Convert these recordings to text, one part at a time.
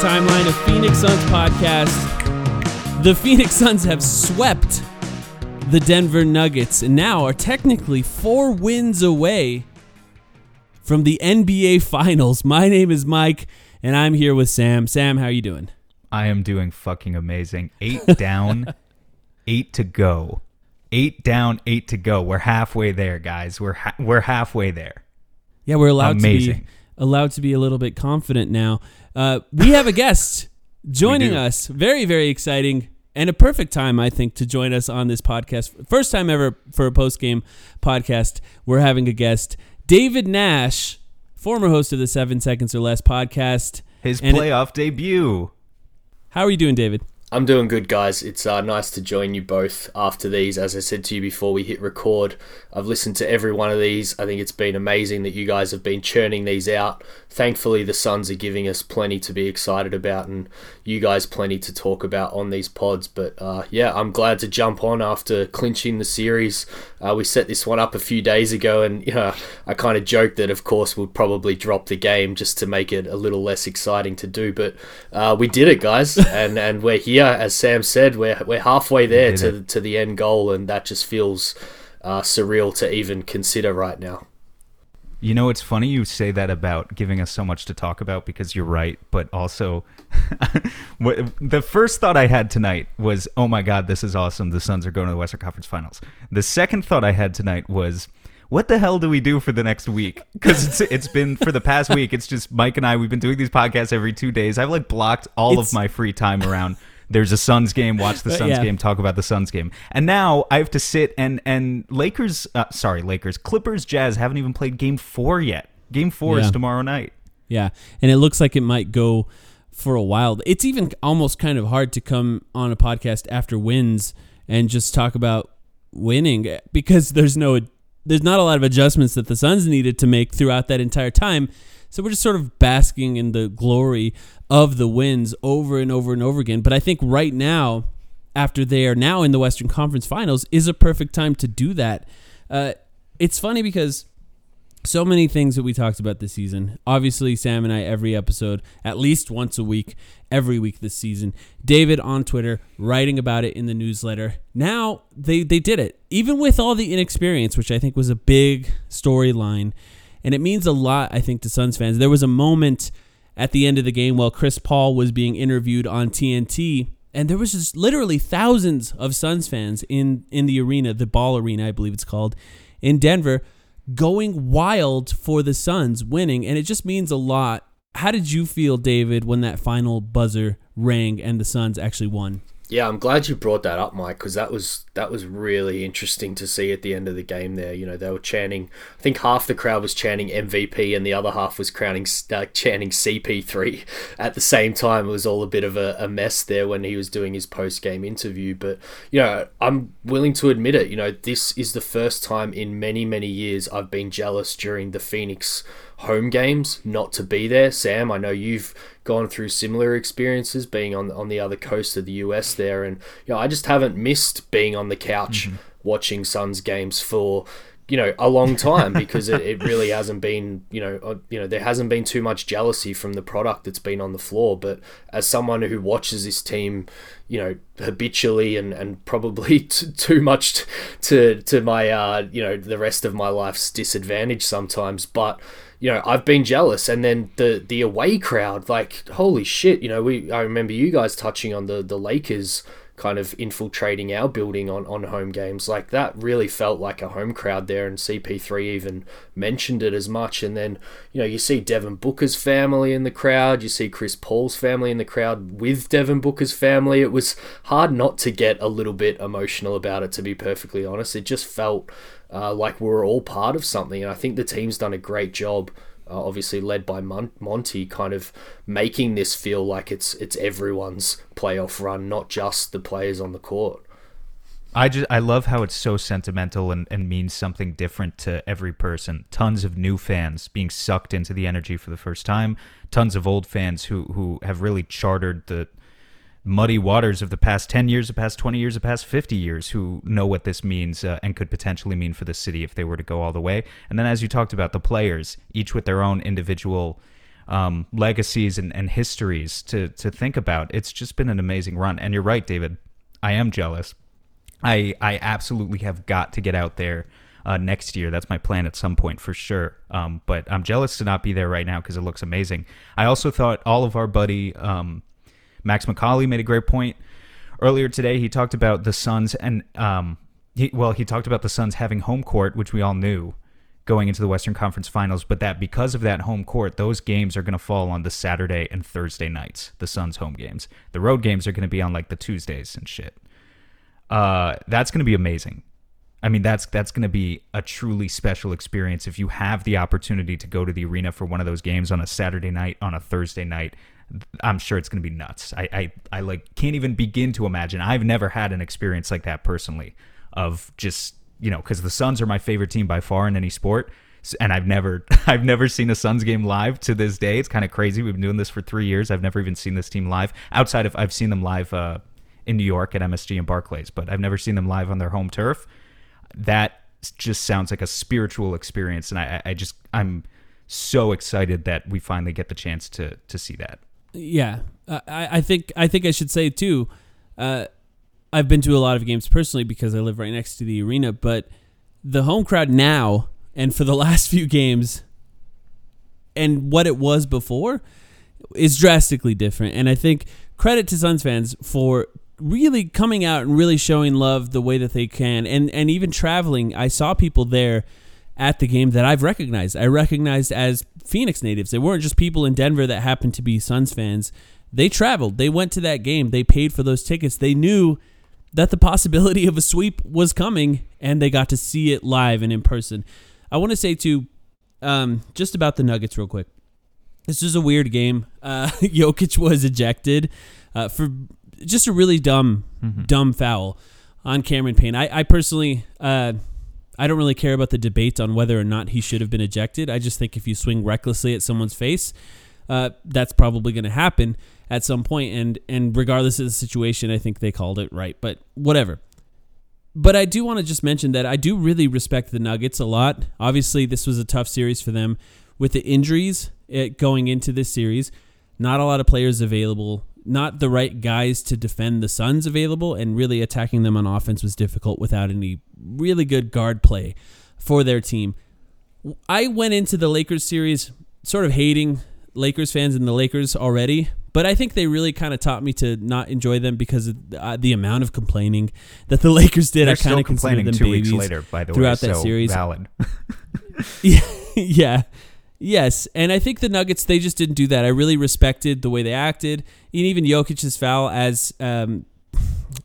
Timeline of Phoenix Suns podcast. The Phoenix Suns have swept the Denver Nuggets and now are technically four wins away from the NBA Finals. My name is Mike, and I'm here with Sam. Sam, how are you doing? I am doing fucking amazing. Eight down, eight to go. Eight down, eight to go. We're halfway there, guys. We're ha- we're halfway there. Yeah, we're allowed to be Amazing. Allowed to be a little bit confident now. Uh, we have a guest joining us. Very very exciting and a perfect time I think to join us on this podcast. First time ever for a post game podcast. We're having a guest, David Nash, former host of the Seven Seconds or Less podcast. His And it- playoff debut. How are you doing, David? I'm doing good, guys. It's uh, nice to join you both after these. As I said to you before we hit record, I've listened to every one of these. I think it's been amazing that you guys have been churning these out. Thankfully, the Suns are giving us plenty to be excited about, and you guys plenty to talk about on these pods. But uh, yeah, I'm glad to jump on after clinching the series. Uh, we set this one up a few days ago, and you know, I kind of joked that, of course, we'll probably drop the game just to make it a little less exciting to do. But uh, we did it, guys, and and we're here. As Sam said, we're we're halfway there to to the end goal, and that just feels uh, surreal to even consider right now. You know, it's funny you say that about giving us so much to talk about because you're right, but also the first thought I had tonight was, "Oh my god, this is awesome. The Suns are going to the Western Conference Finals." The second thought I had tonight was, "What the hell do we do for the next week?" Cuz it's it's been for the past week, it's just Mike and I we've been doing these podcasts every 2 days. I've like blocked all It's- of my free time around there's a Suns game, watch the Uh, Suns yeah. game, talk about the Suns game. And now I have to sit and and Lakers uh, sorry, Lakers, Clippers, Jazz haven't even played game 4 yet. Game 4 Yeah. is tomorrow night. Yeah, and it looks like it might go for a while. It's even almost kind of hard to come on a podcast after wins and just talk about winning because there's no there's not a lot of adjustments that the Suns needed to make throughout that entire time. So we're just sort of basking in the glory of the wins over and over and over again. But I think right now, after they are now in the Western Conference Finals, is a perfect time to do that. Uh, it's funny because so many things that we talked about this season. Obviously, Sam and I every episode, at least once a week, every week this season. David on Twitter writing about it in the newsletter. Now they they did it, even with all the inexperience, which I think was a big storyline, and it means a lot. I think to Suns fans. There was a moment at the end of the game while Chris Paul was being interviewed on TNT. And there was just literally thousands of Suns fans in, in the arena, the ball arena, I believe it's called, in Denver, going wild for the Suns winning, and it just means a lot. How did you feel, David, when that final buzzer rang and the Suns actually won? Yeah, I'm glad you brought that up, Mike, because that was that was really interesting to see at the end of the game. There, you know, they were chanting. I think half the crowd was chanting MVP, and the other half was crowning, uh, chanting CP3 at the same time. It was all a bit of a, a mess there when he was doing his post game interview. But you know, I'm willing to admit it. You know, this is the first time in many many years I've been jealous during the Phoenix home games not to be there. Sam, I know you've gone through similar experiences being on on the other coast of the US there, and you know I just haven't missed being on the couch mm-hmm. watching Suns games for you know a long time because it, it really hasn't been you know uh, you know there hasn't been too much jealousy from the product that's been on the floor but as someone who watches this team you know habitually and and probably t- too much to to my uh you know the rest of my life's disadvantage sometimes but you know, I've been jealous. And then the the away crowd, like, holy shit, you know, we I remember you guys touching on the the Lakers kind of infiltrating our building on, on home games. Like that really felt like a home crowd there, and CP3 even mentioned it as much. And then, you know, you see Devin Booker's family in the crowd, you see Chris Paul's family in the crowd with Devin Booker's family. It was hard not to get a little bit emotional about it, to be perfectly honest. It just felt uh, like we're all part of something. And I think the team's done a great job. Uh, obviously led by Mon- Monty, kind of making this feel like it's it's everyone's playoff run, not just the players on the court. I just I love how it's so sentimental and, and means something different to every person. Tons of new fans being sucked into the energy for the first time. Tons of old fans who who have really chartered the muddy waters of the past 10 years, the past 20 years, the past 50 years who know what this means uh, and could potentially mean for the city if they were to go all the way. And then, as you talked about, the players, each with their own individual um, legacies and, and histories to, to think about. It's just been an amazing run. And you're right, David. I am jealous. I, I absolutely have got to get out there. Uh, next year. That's my plan at some point for sure. Um, but I'm jealous to not be there right now because it looks amazing. I also thought all of our buddy um, Max McCauley made a great point earlier today. He talked about the Suns and um, he, well, he talked about the Suns having home court, which we all knew going into the Western Conference Finals, but that because of that home court, those games are going to fall on the Saturday and Thursday nights, the Suns' home games. The road games are going to be on like the Tuesdays and shit. Uh, that's going to be amazing. I mean, that's that's going to be a truly special experience if you have the opportunity to go to the arena for one of those games on a Saturday night, on a Thursday night. I'm sure it's going to be nuts. I, I, I like can't even begin to imagine. I've never had an experience like that personally of just, you know, cuz the Suns are my favorite team by far in any sport and I've never I've never seen a Suns game live to this day. It's kind of crazy. We've been doing this for 3 years. I've never even seen this team live outside of I've seen them live uh, in New York at MSG and Barclays, but I've never seen them live on their home turf. That just sounds like a spiritual experience and I I just I'm so excited that we finally get the chance to to see that. Yeah, uh, I, I think I think I should say too. Uh, I've been to a lot of games personally because I live right next to the arena, but the home crowd now and for the last few games and what it was before is drastically different. And I think credit to Suns fans for really coming out and really showing love the way that they can and and even traveling. I saw people there at the game that I've recognized. I recognized as Phoenix natives. They weren't just people in Denver that happened to be Suns fans. They traveled. They went to that game. They paid for those tickets. They knew that the possibility of a sweep was coming, and they got to see it live and in person. I want to say too, um, just about the Nuggets real quick. This is a weird game. Uh, Jokic was ejected uh, for just a really dumb, mm-hmm. dumb foul on Cameron Payne. I, I personally. Uh, I don't really care about the debate on whether or not he should have been ejected. I just think if you swing recklessly at someone's face, uh, that's probably going to happen at some point. And and regardless of the situation, I think they called it right. But whatever. But I do want to just mention that I do really respect the Nuggets a lot. Obviously, this was a tough series for them with the injuries eh, going into this series. Not a lot of players available not the right guys to defend the Suns available, and really attacking them on offense was difficult without any really good guard play for their team. I went into the Lakers series sort of hating Lakers fans and the Lakers already, but I think they really kind of taught me to not enjoy them because of uh, the amount of complaining that the Lakers did. They're I kind of complaining them two weeks later, by the throughout way. Throughout that so series. Valid. yeah, yeah. Yes, and I think the Nuggets they just didn't do that. I really respected the way they acted, and even Jokic's foul as um,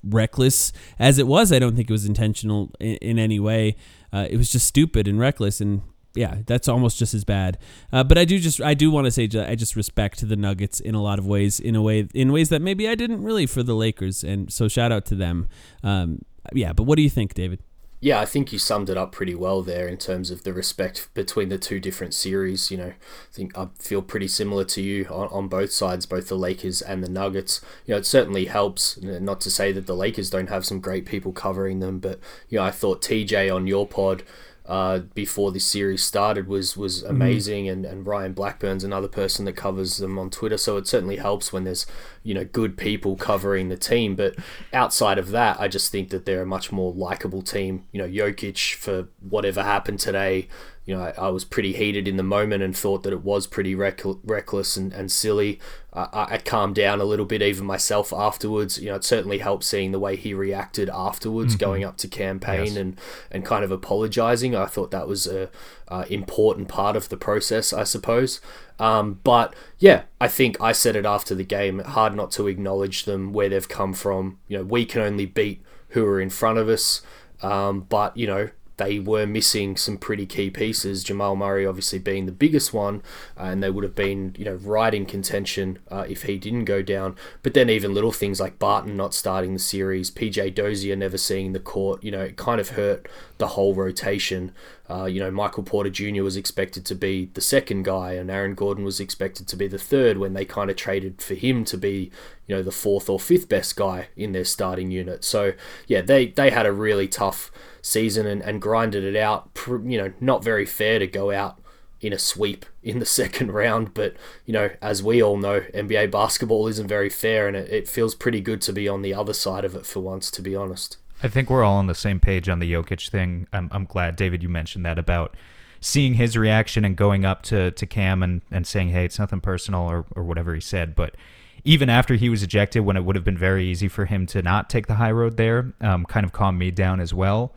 reckless as it was. I don't think it was intentional in, in any way. Uh, it was just stupid and reckless, and yeah, that's almost just as bad. Uh, but I do just I do want to say I just respect the Nuggets in a lot of ways, in a way in ways that maybe I didn't really for the Lakers, and so shout out to them. Um, yeah, but what do you think, David? Yeah, I think you summed it up pretty well there in terms of the respect between the two different series. You know, I think I feel pretty similar to you on, on both sides, both the Lakers and the Nuggets. You know, it certainly helps, not to say that the Lakers don't have some great people covering them, but, you know, I thought TJ on your pod uh, before this series started was was mm-hmm. amazing, mm-hmm. and, and Ryan Blackburn's another person that covers them on Twitter. So it certainly helps when there's you know good people covering the team. But outside of that, I just think that they're a much more likable team. You know, Jokic for whatever happened today you know, I, I, was pretty heated in the moment and thought that it was pretty reck- reckless and, and silly. Uh, I, I, calmed down a little bit, even myself afterwards. You know, it certainly helped seeing the way he reacted afterwards, mm-hmm. going up to Cam Payne yes. and, and kind of apologizing. I thought that was a, a important part of the process, I suppose. Um, but yeah, I think I said it after the game. Hard not to acknowledge them where they've come from. You know, we can only beat who are in front of us. Um, but you know, they were missing some pretty key pieces. Jamal Murray, obviously, being the biggest one, uh, and they would have been, you know, right in contention uh, if he didn't go down. But then even little things like Barton not starting the series, PJ Dozier never seeing the court, you know, it kind of hurt the whole rotation. Uh, you know, Michael Porter Jr. was expected to be the second guy, and Aaron Gordon was expected to be the third when they kind of traded for him to be, you know, the fourth or fifth best guy in their starting unit. So, yeah, they, they had a really tough season and, and grinded it out. You know, not very fair to go out in a sweep in the second round, but you know, as we all know, NBA basketball isn't very fair, and it, it feels pretty good to be on the other side of it for once, to be honest. I think we're all on the same page on the Jokic thing. I'm, I'm glad, David, you mentioned that about seeing his reaction and going up to, to Cam and, and saying, hey, it's nothing personal or, or whatever he said. But even after he was ejected, when it would have been very easy for him to not take the high road there, um, kind of calmed me down as well.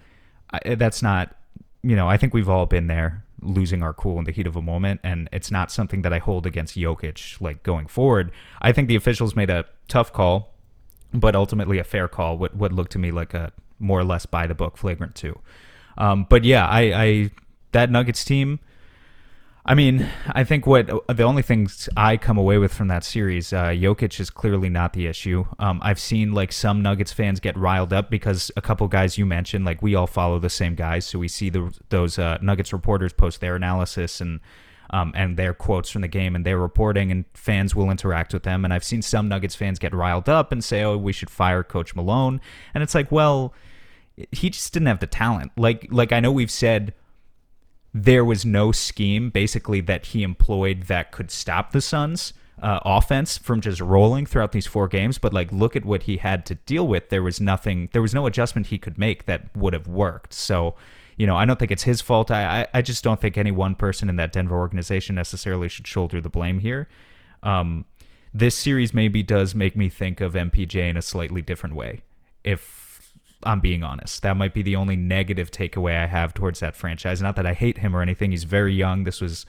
I, that's not, you know, I think we've all been there losing our cool in the heat of a moment, and it's not something that I hold against Jokic like going forward. I think the officials made a tough call, but ultimately a fair call. What what looked to me like a more or less by the book flagrant two. Um, but yeah, I, I that Nuggets team I mean, I think what the only things I come away with from that series, uh, Jokic is clearly not the issue. Um, I've seen like some Nuggets fans get riled up because a couple guys you mentioned, like we all follow the same guys, so we see the, those uh, Nuggets reporters post their analysis and um, and their quotes from the game and their reporting, and fans will interact with them. And I've seen some Nuggets fans get riled up and say, "Oh, we should fire Coach Malone," and it's like, well, he just didn't have the talent. Like like I know we've said there was no scheme basically that he employed that could stop the Suns. Uh, offense from just rolling throughout these four games, but like look at what he had to deal with. There was nothing, there was no adjustment he could make that would have worked. So, you know, I don't think it's his fault. I, I, just don't think any one person in that Denver organization necessarily should shoulder the blame here. Um, this series maybe does make me think of MPJ in a slightly different way. If I'm being honest. That might be the only negative takeaway I have towards that franchise. Not that I hate him or anything. He's very young. This was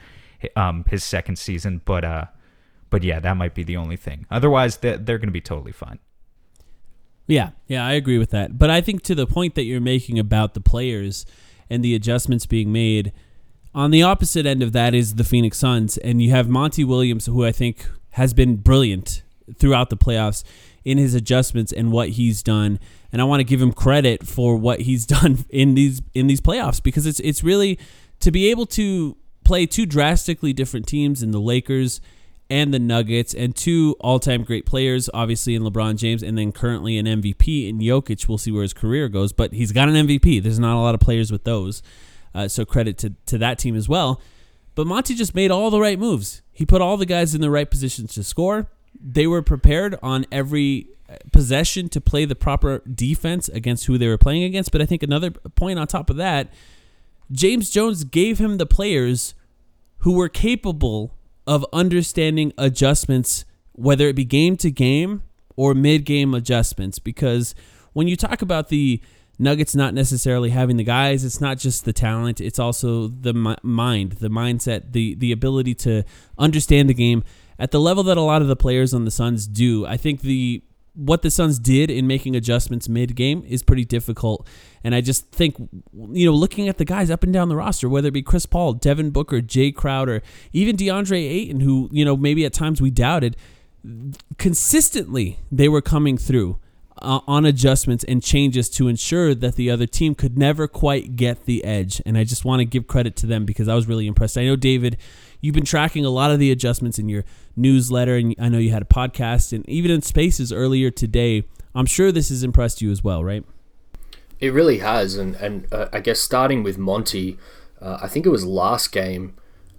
um, his second season, but uh, but yeah, that might be the only thing. Otherwise, they're, they're going to be totally fine. Yeah, yeah, I agree with that. But I think to the point that you're making about the players and the adjustments being made, on the opposite end of that is the Phoenix Suns, and you have Monty Williams, who I think has been brilliant throughout the playoffs in his adjustments and what he's done. And I want to give him credit for what he's done in these in these playoffs because it's it's really to be able to play two drastically different teams in the Lakers and the Nuggets and two all-time great players obviously in LeBron James and then currently an MVP in Jokic. We'll see where his career goes but he's got an MVP there's not a lot of players with those. Uh, so credit to, to that team as well. But Monty just made all the right moves. He put all the guys in the right positions to score they were prepared on every uh, possession to play the proper defense against who they were playing against. But I think another point on top of that, James Jones gave him the players who were capable of understanding adjustments, whether it be game to game or mid game adjustments. Because when you talk about the Nuggets not necessarily having the guys, it's not just the talent, it's also the mind, the mindset, the, the ability to understand the game at the level that a lot of the players on the Suns do. I think the what the Suns did in making adjustments mid game is pretty difficult. And I just think, you know, looking at the guys up and down the roster, whether it be Chris Paul, Devin Booker, Jae Crowder, even DeAndre Ayton, who, you know, maybe at times we doubted, consistently they were coming through uh, on adjustments and changes to ensure that the other team could never quite get the edge. And I just want to give credit to them because I was really impressed. I know, David, you've been tracking a lot of the adjustments in your newsletter, and I know you had a podcast and even in spaces earlier today. I'm sure this has impressed you as well, right? It really has. And, and uh, I guess starting with Monty, uh, I think it was last game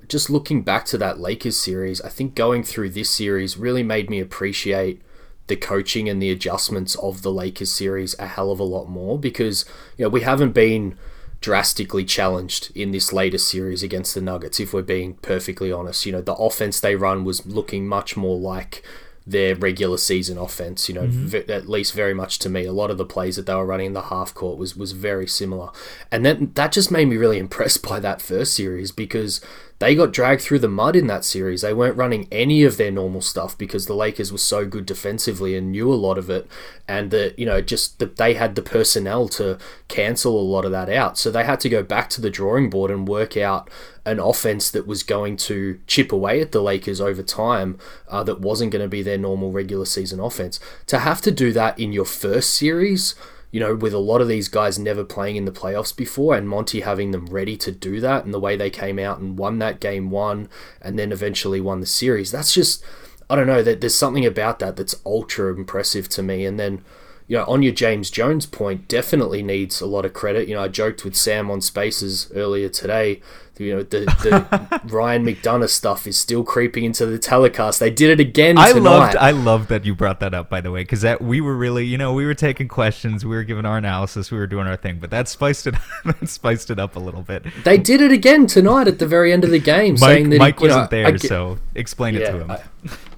just looking back to that Lakers series, I think going through this series really made me appreciate the coaching and the adjustments of the Lakers series a hell of a lot more because you know we haven't been drastically challenged in this latest series against the Nuggets if we're being perfectly honest. You know the offense they run was looking much more like their regular season offense you know mm-hmm. v- at least very much to me. A lot of the plays that they were running in the half court was was very similar. And then that just made me really impressed by that first series because they got dragged through the mud in that series. They weren't running any of their normal stuff because the Lakers were so good defensively and knew a lot of it, and that you know just that they had the personnel to cancel a lot of that out. So they had to go back to the drawing board and work out an offense that was going to chip away at the Lakers over time. Uh, that wasn't going to be their normal regular season offense. To have to do that in your first series you know, with a lot of these guys never playing in the playoffs before and Monty having them ready to do that and the way they came out and won that game one and then eventually won the series, that's just, I don't know, that there's something about that that's ultra impressive to me. And then, you know, on your James Jones point, definitely needs a lot of credit. You know, I joked with Sam on Spaces earlier today you know the, the Ryan McDonough stuff is still creeping into the telecast. They did it again. Tonight. I loved I loved that you brought that up by the way because that we were really you know we were taking questions, we were giving our analysis, we were doing our thing, but that spiced it that spiced it up a little bit. They did it again tonight at the very end of the game, Mike, saying that Mike wasn't know, there, I, so explain yeah, it to him. I,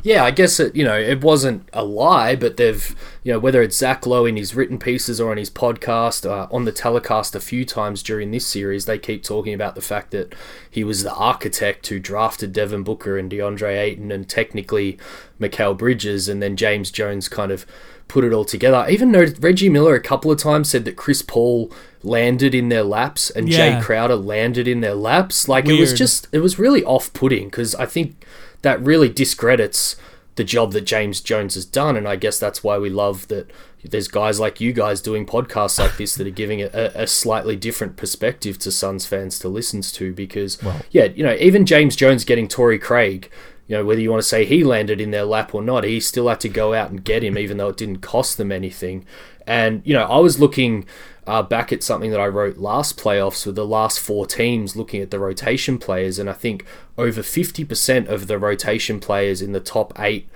yeah, I guess it. You know, it wasn't a lie, but they've you know whether it's Zach Lowe in his written pieces or on his podcast, uh, on the telecast a few times during this series, they keep talking about the fact that he was the architect who drafted Devin Booker and DeAndre Ayton and technically Mikal Bridges, and then James Jones kind of put it all together. I even know Reggie Miller a couple of times said that Chris Paul landed in their laps and yeah. Jae Crowder landed in their laps. Like Weird. it was just, it was really off putting because I think that really discredits the job that James Jones has done. And I guess that's why we love that there's guys like you guys doing podcasts like this that are giving a, a slightly different perspective to Suns fans to listen to because, well, yeah, you know, even James Jones getting Torrey Craig, you know, whether you want to say he landed in their lap or not, he still had to go out and get him, even though it didn't cost them anything. And, you know, I was looking uh, back at something that I wrote last playoffs with the last four teams looking at the rotation players, and I think over 50% of the rotation players in the top eight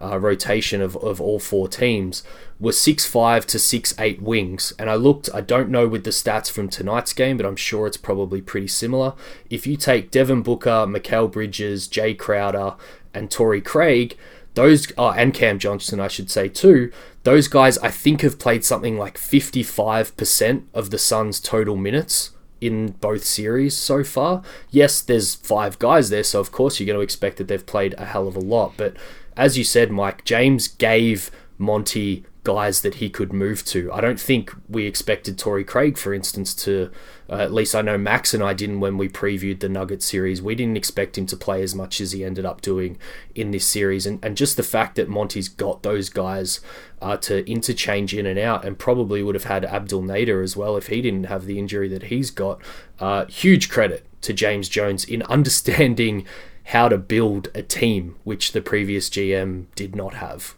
uh, rotation of, of all four teams were six five to six eight wings. And I looked, I don't know with the stats from tonight's game, but I'm sure it's probably pretty similar. If you take Devin Booker, Mikal Bridges, Jae Crowder, and Torrey Craig, those oh, and Cam Johnson, I should say too. Those guys, I think, have played something like 55% of the Suns' total minutes in both series so far. Yes, there's five guys there, so of course you're going to expect that they've played a hell of a lot. But as you said, Mike, James gave Monty guys that he could move to. I don't think we expected Torrey Craig, for instance, to uh, at least I know Max and I didn't when we previewed the Nugget series. We didn't expect him to play as much as he ended up doing in this series, and and just the fact that Monty's got those guys uh, to interchange in and out, and probably would have had Abdel Nader as well if he didn't have the injury that he's got. Uh, huge credit to James Jones in understanding how to build a team, which the previous GM did not have.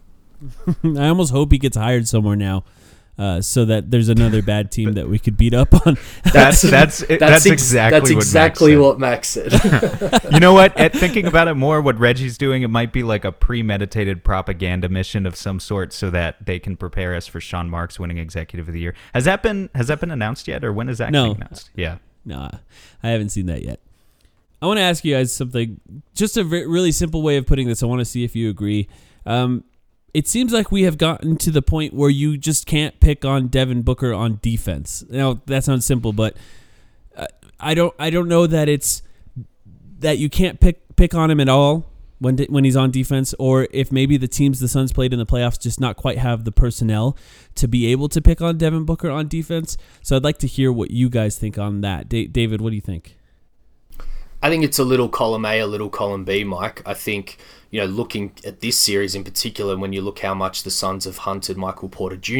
I almost hope he gets hired somewhere now. Uh, so that there's another bad team that we could beat up on. that's that's that's, that's ex- exactly that's exactly what Max said. What Max said. you know what? At thinking about it more, what Reggie's doing, it might be like a premeditated propaganda mission of some sort, so that they can prepare us for Sean Marks winning Executive of the Year. Has that been has that been announced yet, or when is that no. announced? Yeah, no, I haven't seen that yet. I want to ask you guys something. Just a really simple way of putting this. I want to see if you agree. Um, it seems like we have gotten to the point where you just can't pick on Devin Booker on defense. Now that sounds simple, but uh, I don't I don't know that it's that you can't pick pick on him at all when when he's on defense, or if maybe the teams the Suns played in the playoffs just not quite have the personnel to be able to pick on Devin Booker on defense. So I'd like to hear what you guys think on that. Da- David, what do you think? I think it's a little column A, a little column B, Mike. I think, you know, looking at this series in particular, when you look how much the Suns have hunted Michael Porter Jr.,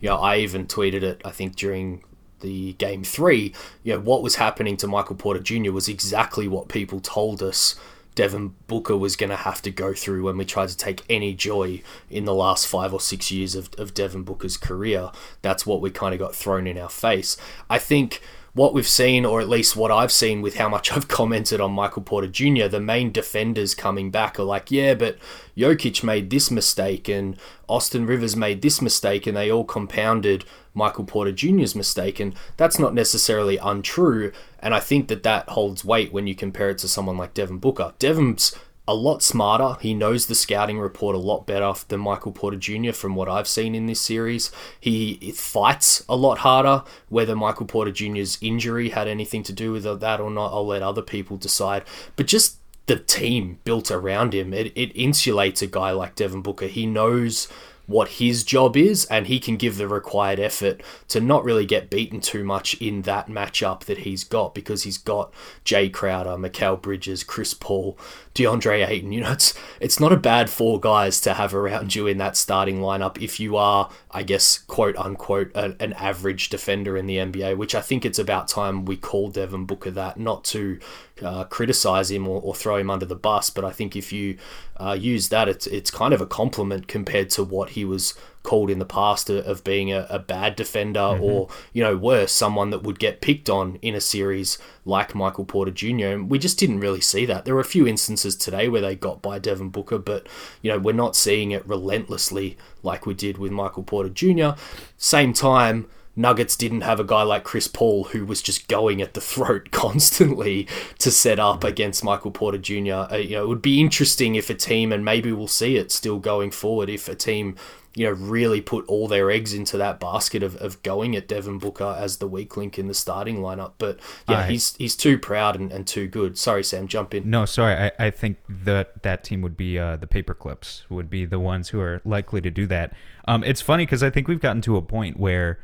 you know, I even tweeted it, I think, during the game three, you know, what was happening to Michael Porter Jr. was exactly what people told us Devin Booker was going to have to go through when we tried to take any joy in the last five or six years of, of Devin Booker's career. That's what we kind of got thrown in our face. I think what we've seen, or at least what I've seen with how much I've commented on Michael Porter Jr., the main defenders coming back are like, yeah, but Jokic made this mistake and Austin Rivers made this mistake, and they all compounded Michael Porter Jr.'s mistake. And that's not necessarily untrue. And I think that that holds weight when you compare it to someone like Devin Booker. Devin's a lot smarter. He knows the scouting report a lot better than Michael Porter Jr. from what I've seen in this series. He fights a lot harder. Whether Michael Porter Jr.'s injury had anything to do with that or not, I'll let other people decide. But just the team built around him, it, it insulates a guy like Devin Booker. He knows what his job is, and he can give the required effort to not really get beaten too much in that matchup that he's got because he's got Jae Crowder, Mikal Bridges, Chris Paul, DeAndre Ayton. You know, it's it's not a bad four guys to have around you in that starting lineup if you are, I guess, quote unquote, an, an average defender in the NBA, which I think it's about time we call Devin Booker that, not to uh, criticize him or, or, throw him under the bus. But I think if you uh, use that, it's it's kind of a compliment compared to what he was called in the past of being a, a bad defender mm-hmm. or you know worse, someone that would get picked on in a series like Michael Porter Jr. And we just didn't really see that. There were a few instances today where they got by Devin Booker, but you know we're not seeing it relentlessly like we did with Michael Porter Jr. Same time Nuggets didn't have a guy like Chris Paul who was just going at the throat constantly to set up against Michael Porter Jr. Uh, you know, it would be interesting if a team, and maybe we'll see it still going forward, if a team, you know, really put all their eggs into that basket of, of going at Devin Booker as the weak link in the starting lineup. But yeah, I, he's he's too proud and, and too good. Sorry, Sam, jump in. No, sorry. I, I think that that team would be uh, the Paperclips would be the ones who are likely to do that. Um, it's funny because I think we've gotten to a point where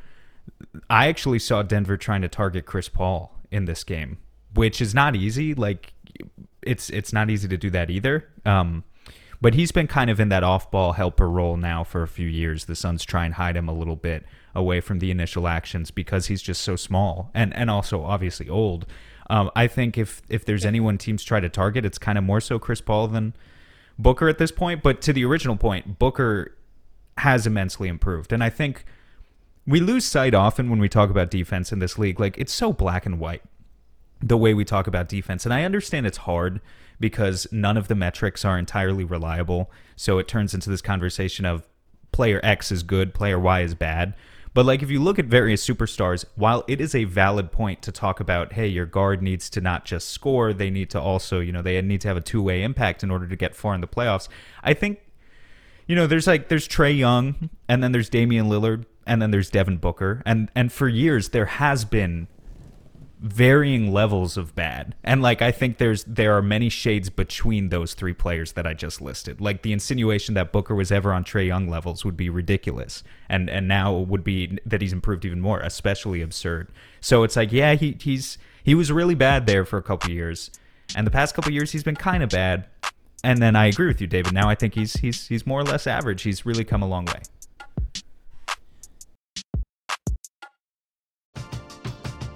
I actually saw Denver trying to target Chris Paul in this game, which is not easy. Like it's it's not easy to do that either. Um, but he's been kind of in that off-ball helper role now for a few years. The Suns try and hide him a little bit away from the initial actions because he's just so small and and also obviously old. Um, I think if if there's anyone teams try to target, it's kind of more so Chris Paul than Booker at this point. But to the original point, Booker has immensely improved, and I think we lose sight often when we talk about defense in this league. Like it's so black and white the way we talk about defense. And I understand it's hard because none of the metrics are entirely reliable. So it turns into this conversation of player X is good, player Y is bad. But like if you look at various superstars, while it is a valid point to talk about, hey, your guard needs to not just score, they need to also, you know, they need to have a two-way impact in order to get far in the playoffs. I think you know, there's like there's Trae Young and then there's Damian Lillard and then there's Devin Booker, and and for years there has been varying levels of bad. And like I think there's there are many shades between those three players that I just listed. Like the insinuation that Booker was ever on Trae Young levels would be ridiculous. And and now would be that he's improved even more, especially absurd. So it's like, yeah, he he's he was really bad there for a couple years. And the past couple years he's been kind of bad. And then I agree with you, David. Now I think he's he's he's more or less average. He's really come a long way.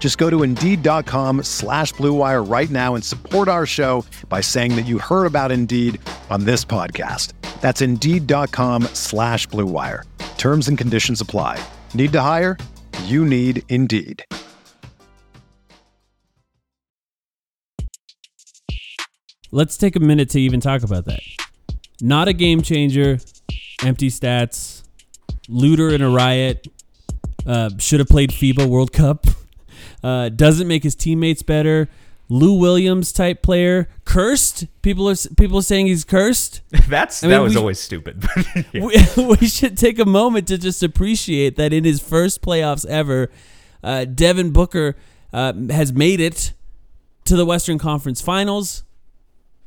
Just go to Indeed.com slash BlueWire right now and support our show by saying that you heard about Indeed on this podcast. That's Indeed.com slash BlueWire. Terms and conditions apply. Need to hire? You need Indeed. Let's take a minute to even talk about that. Not a game changer, empty stats, looter in a riot, uh, should have played FIBA World Cup, uh, doesn't make his teammates better. Lou Williams type player, cursed. People are people are saying he's cursed. That's I that was we- always stupid. Yeah. we, we should take a moment to just appreciate that in his first playoffs ever, uh, Devin Booker uh, has made it to the Western Conference Finals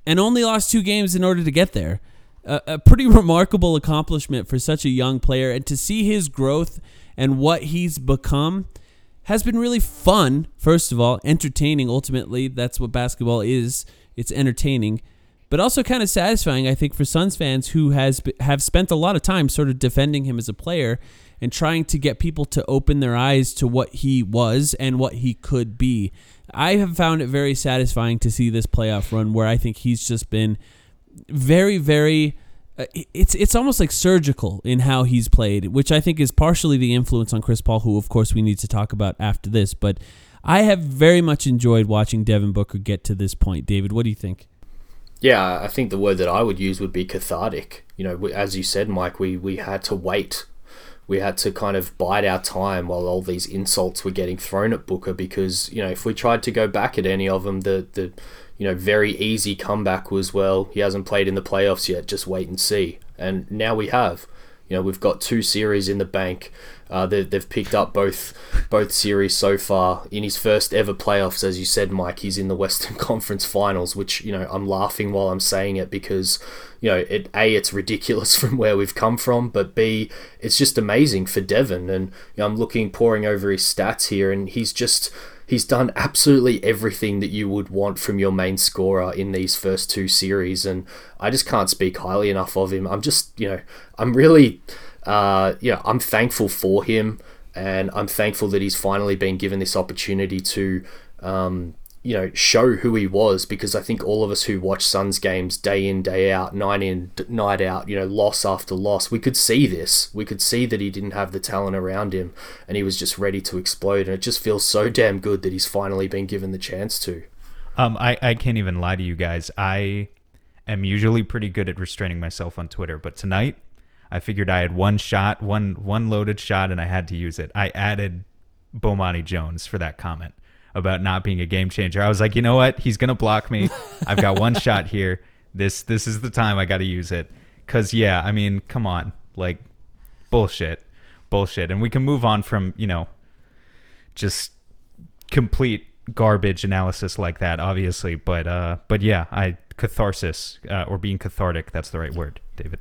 and only lost two games in order to get there. A a pretty remarkable accomplishment for such a young player, and to see his growth and what he's become has been really fun. First of all, entertaining. Ultimately, that's what basketball is. It's entertaining, but also kind of satisfying. I think for Suns fans who has have spent a lot of time sort of defending him as a player and trying to get people to open their eyes to what he was and what he could be. I have found it very satisfying to see this playoff run where I think he's just been very very uh, it's it's almost like surgical in how he's played, which I think is partially the influence on Chris Paul, who of course we need to talk about after this. But I have very much enjoyed watching Devin Booker get to this point. David, what do you think? Yeah, I think the word that I would use would be cathartic. You know, as you said, Mike, we, we had to wait. We had to kind of bide our time while all these insults were getting thrown at Booker because, you know, if we tried to go back at any of them, the, the you know, very easy comeback was, well, he hasn't played in the playoffs yet, just wait and see. And now we have. You know, we've got two series in the bank. Uh, they, they've picked up both both series so far. In his first ever playoffs, as you said, Mike, he's in the Western Conference Finals, which you know I'm laughing while I'm saying it because you know it a it's ridiculous from where we've come from, but b it's just amazing for Devin. And you know, I'm looking pouring over his stats here, and he's just he's done absolutely everything that you would want from your main scorer in these first two series and I just can't speak highly enough of him. I'm just, you know, I'm really uh, you know, I'm thankful for him and I'm thankful that he's finally been given this opportunity to um, you know, show who he was because I think all of us who watch Suns games day in, day out, night in, night out, you know, loss after loss, we could see this. We could see that he didn't have the talent around him and he was just ready to explode. And it just feels so damn good that he's finally been given the chance to. Um, I, I can't even lie to you guys. I am usually pretty good at restraining myself on Twitter, but tonight I figured I had one shot, one one loaded shot, and I had to use it. I added Bomani Jones for that comment about not being a game changer. I was like, you know what? He's gonna block me. I've got one shot here. This this is the time I got to use it. Cause yeah, I mean, come on, like bullshit, bullshit, and we can move on from you know just complete garbage analysis like that, obviously. But uh, but yeah, I catharsis uh, or being cathartic. That's the right word, David.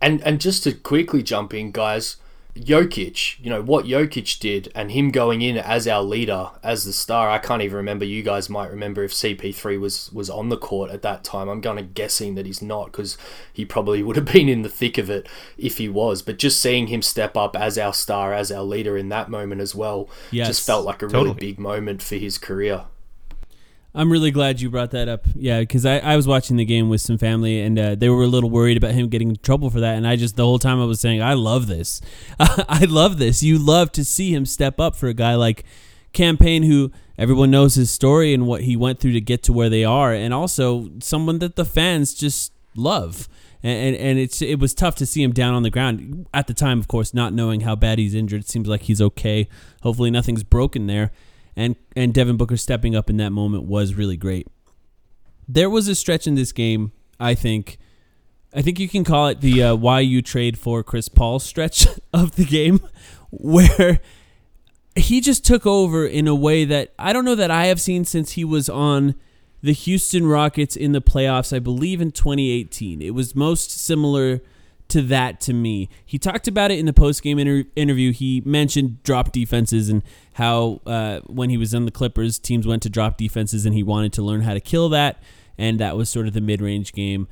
And and just to quickly jump in, guys, Jokic, you know what Jokic did, and him going in as our leader, as the star. I can't even remember. You guys might remember if CP3 was was on the court at that time. I'm kind of guessing that he's not because he probably would have been in the thick of it if he was. But just seeing him step up as our star, as our leader in that moment as well, Yes, just felt like a totally. really big moment for his career. I'm really glad you brought that up. Yeah, because I, I was watching the game with some family and uh, they were a little worried about him getting in trouble for that. And I just, the whole time I was saying, I love this. I love this. You love to see him step up for a guy like Cam Payne, who everyone knows his story and what he went through to get to where they are. And also someone that the fans just love. And, and, and it's it was tough to see him down on the ground at the time, of course, not knowing how bad he's injured. It seems like he's okay. Hopefully, nothing's broken there and and Devin Booker stepping up in that moment was really great. There was a stretch in this game, I think. I think you can call it the uh, why you trade for Chris Paul stretch of the game, where he just took over in a way that I don't know that I have seen since he was on the Houston Rockets in the playoffs, I believe in 2018. It was most similar to that to me. He talked about it in the post game inter- interview. He mentioned drop defenses and how uh, when he was in the Clippers, teams went to drop defenses and he wanted to learn how to kill that. And that was sort of the mid range game.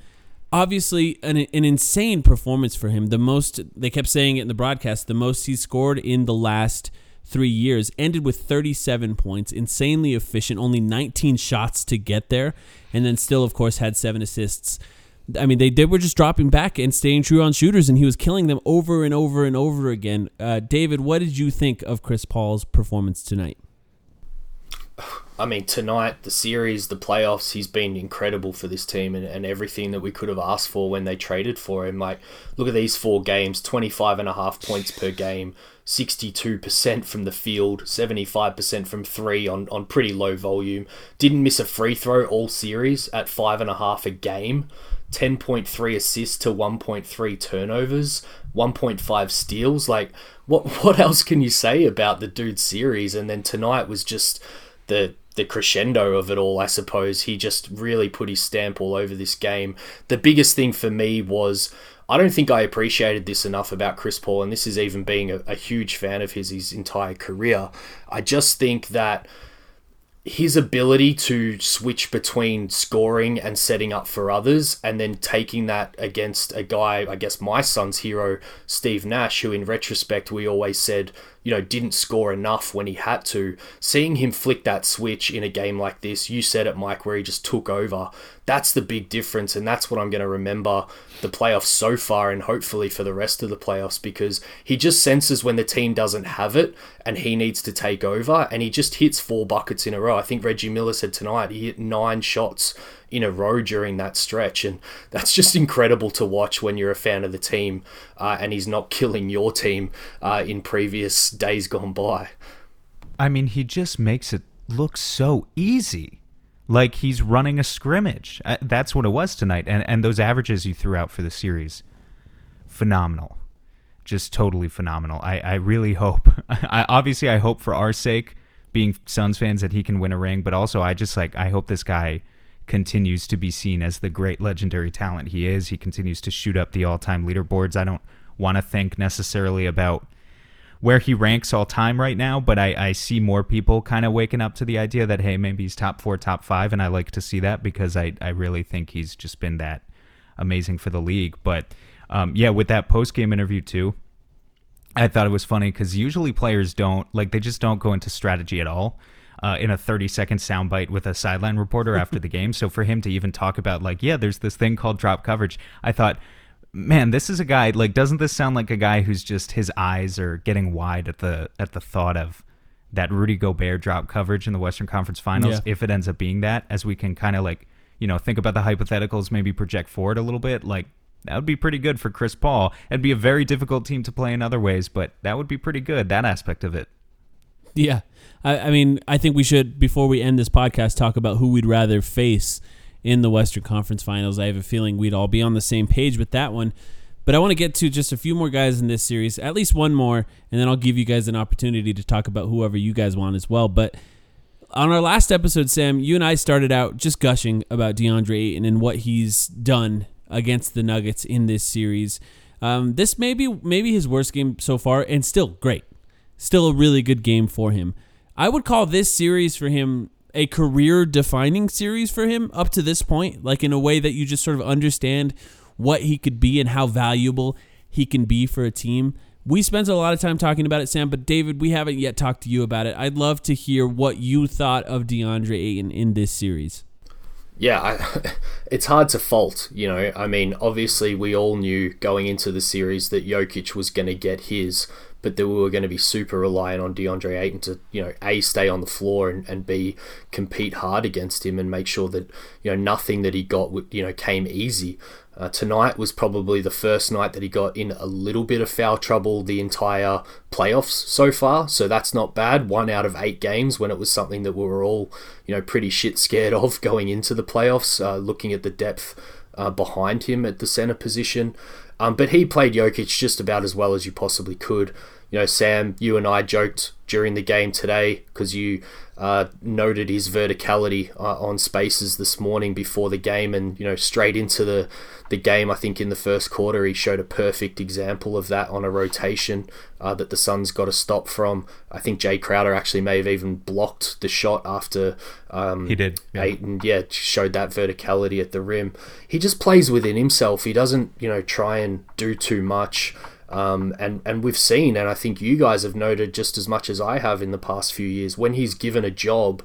obviously an, an insane performance for him. The most they kept saying it in the broadcast, the most he scored in the last three years. Ended with 37 points, insanely efficient. Only 19 shots to get there, and then still, of course, had seven assists. I mean, they, they were just dropping back and staying true on shooters, and he was killing them over and over and over again. Uh, David, what did you think of Chris Paul's performance tonight? I mean, tonight, the series, the playoffs, he's been incredible for this team and, and everything that we could have asked for when they traded for him. Like, look at these four games 25 and a half points per game, 62% from the field, 75% from three on, on pretty low volume. Didn't miss a free throw all series at five and a half a game. 10.3 assists to 1.3 turnovers, 1.5 steals. Like, what what else can you say about the dude's series? And then tonight was just the the crescendo of it all, I suppose. He just really put his stamp all over this game. The biggest thing for me was I don't think I appreciated this enough about Chris Paul, and this is even being a, a huge fan of his his entire career. I just think that his ability to switch between scoring and setting up for others and then taking that against a guy, I guess my son's hero, Steve Nash, who in retrospect we always said you know, didn't score enough when he had to. Seeing him flick that switch in a game like this, you said it, Mike, where he just took over. That's the big difference, and that's what I'm going to remember the playoffs so far, and hopefully for the rest of the playoffs, because he just senses when the team doesn't have it and he needs to take over, and he just hits four buckets in a row. I think Reggie Miller said tonight he hit nine shots in a row during that stretch. And that's just incredible to watch when you're a fan of the team uh, and he's not killing your team uh, in previous days gone by. I mean, he just makes it look so easy. Like he's running a scrimmage. Uh, that's what it was tonight. And, and those averages you threw out for the series, phenomenal. Just totally phenomenal. I, I really hope, I, obviously, I hope for our sake, being Suns fans, that he can win a ring. But also, I just like, I hope this guy continues to be seen as the great legendary talent he is. He continues to shoot up the all time leaderboards. I don't want to think necessarily about where he ranks all time right now, but I, I see more people kind of waking up to the idea that, hey, maybe he's top four, top five. And I like to see that because I, I really think he's just been that amazing for the league. But um, yeah, with that post game interview, too. I thought it was funny because usually players don't like they just don't go into strategy at all uh, in a 30 second soundbite with a sideline reporter after the game. So for him to even talk about like, yeah, there's this thing called drop coverage, I thought, man, this is a guy like, doesn't this sound like a guy who's just his eyes are getting wide at the at the thought of that Rudy Gobert drop coverage in the Western Conference Finals, yeah. if it ends up being that, as we can kind of like, you know, think about the hypotheticals, maybe project forward a little bit, like. That would be pretty good for Chris Paul. It'd be a very difficult team to play in other ways, but that would be pretty good, that aspect of it. Yeah. I, I mean, I think we should, before we end this podcast, talk about who we'd rather face in the Western Conference Finals. I have a feeling we'd all be on the same page with that one. But I want to get to just a few more guys in this series, at least one more, and then I'll give you guys an opportunity to talk about whoever you guys want as well. But on our last episode, Sam, you and I started out just gushing about DeAndre Ayton and what he's done against the Nuggets in this series. Um, this may be maybe his worst game so far, and still great, still a really good game for him. I would call this series for him a career defining series for him up to this point, like in a way that you just sort of understand what he could be and how valuable he can be for a team. We spent a lot of time talking about it, Sam, but David, we haven't yet talked to you about it. I'd love to hear what you thought of DeAndre Ayton in this series. Yeah, I, it's hard to fault, you know. I mean, obviously, we all knew going into the series that Jokic was going to get his, but that we were going to be super reliant on DeAndre Ayton to, you know, A, stay on the floor and, and B, compete hard against him and make sure that, you know, nothing that he got, you know, came easy. Uh, tonight was probably the first night that he got in a little bit of foul trouble the entire playoffs so far. So that's not bad. One out of eight games when it was something that we were all, you know, pretty shit scared of going into the playoffs, uh, looking at the depth uh, behind him at the center position. Um, but he played Jokic just about as well as you possibly could. You know, Sam, you and I joked during the game today because you uh, noted his verticality uh, on spaces this morning before the game, and you know, straight into the the game. I think in the first quarter, he showed a perfect example of that on a rotation uh, that the Suns got a stop from. I think Jae Crowder actually may have even blocked the shot after um, he did. Yeah. Ayton, yeah, showed that verticality at the rim. He just plays within himself. He doesn't, you know, try and do too much. Um, and and we've seen, and I think you guys have noted just as much as I have in the past few years, when he's given a job,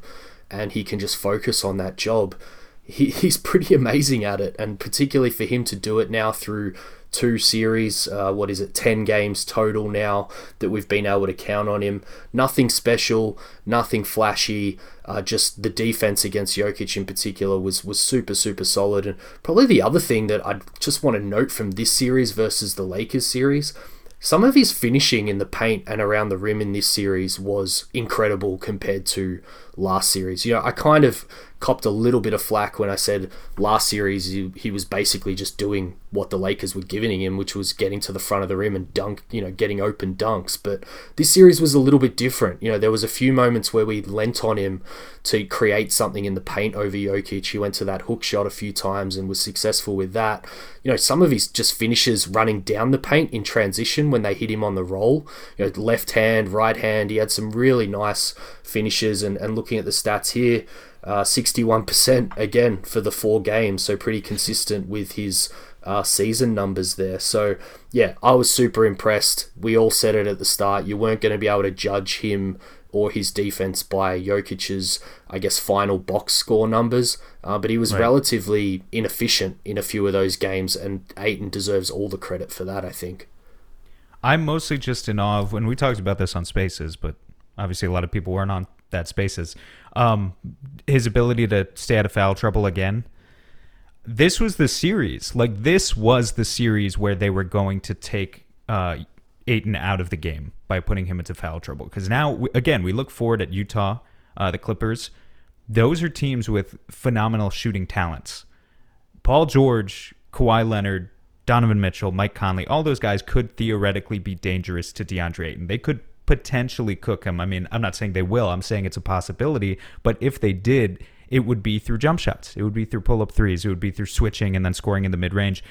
and he can just focus on that job, he, he's pretty amazing at it. And particularly for him to do it now through two series, uh, what is it, 10 games total now that we've been able to count on him. Nothing special, nothing flashy. Uh, just the defense against Jokic in particular was was super super solid. And probably the other thing that I just want to note from this series versus the Lakers series, some of his finishing in the paint and around the rim in this series was incredible compared to last series. You know, I kind of copped a little bit of flack when I said last series he, he was basically just doing what the Lakers were giving him, which was getting to the front of the rim and dunk, you know, getting open dunks. But this series was a little bit different. You know, there was a few moments where we lent on him to create something in the paint over Jokic. He went to that hook shot a few times and was successful with that. You know, some of his just finishes running down the paint in transition when they hit him on the roll. You know, left hand, right hand. He had some really nice finishes and, and looking at the stats here, uh, 61% again for the four games, so pretty consistent with his uh, season numbers there. So, yeah, I was super impressed. We all said it at the start. You weren't going to be able to judge him or his defense by Jokic's, I guess, final box score numbers. Uh, but he was right. relatively inefficient in a few of those games, and Ayton deserves all the credit for that, I think. I'm mostly just in awe of when we talked about this on Spaces, but obviously a lot of people weren't on that Spaces. Um, his ability to stay out of foul trouble again. This was the series. Like this was the series where they were going to take uh, Ayton out of the game by putting him into foul trouble. Because now, we, again, we look forward at Utah, uh, the Clippers. Those are teams with phenomenal shooting talents. Paul George, Kawhi Leonard, Donovan Mitchell, Mike Conley, all those guys could theoretically be dangerous to DeAndre Ayton. They could potentially cook him. I mean, I'm not saying they will. I'm saying it's a possibility. But if they did, it would be through jump shots. It would be through pull up threes. It would be through switching and then scoring in the mid range.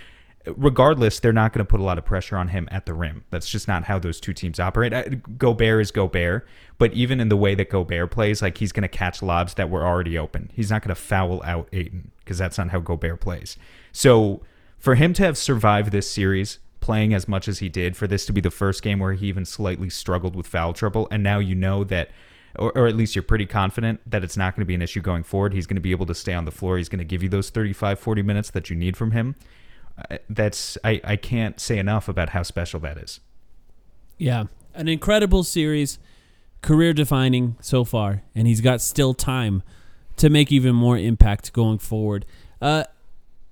Regardless, they're not going to put a lot of pressure on him at the rim. That's just not how those two teams operate. Gobert is Gobert, but even in the way that Gobert plays, like he's going to catch lobs that were already open. He's not going to foul out Ayton because that's not how Gobert plays. So for him to have survived this series, playing as much as he did for this to be the first game where he even slightly struggled with foul trouble. And now you know that, or, or at least you're pretty confident that it's not going to be an issue going forward. He's going to be able to stay on the floor. He's going to give you those 35, 40 minutes that you need from him. Uh, that's, I, I can't say enough about how special that is. Yeah. An incredible series, career defining so far. And he's got still time to make even more impact going forward. Uh,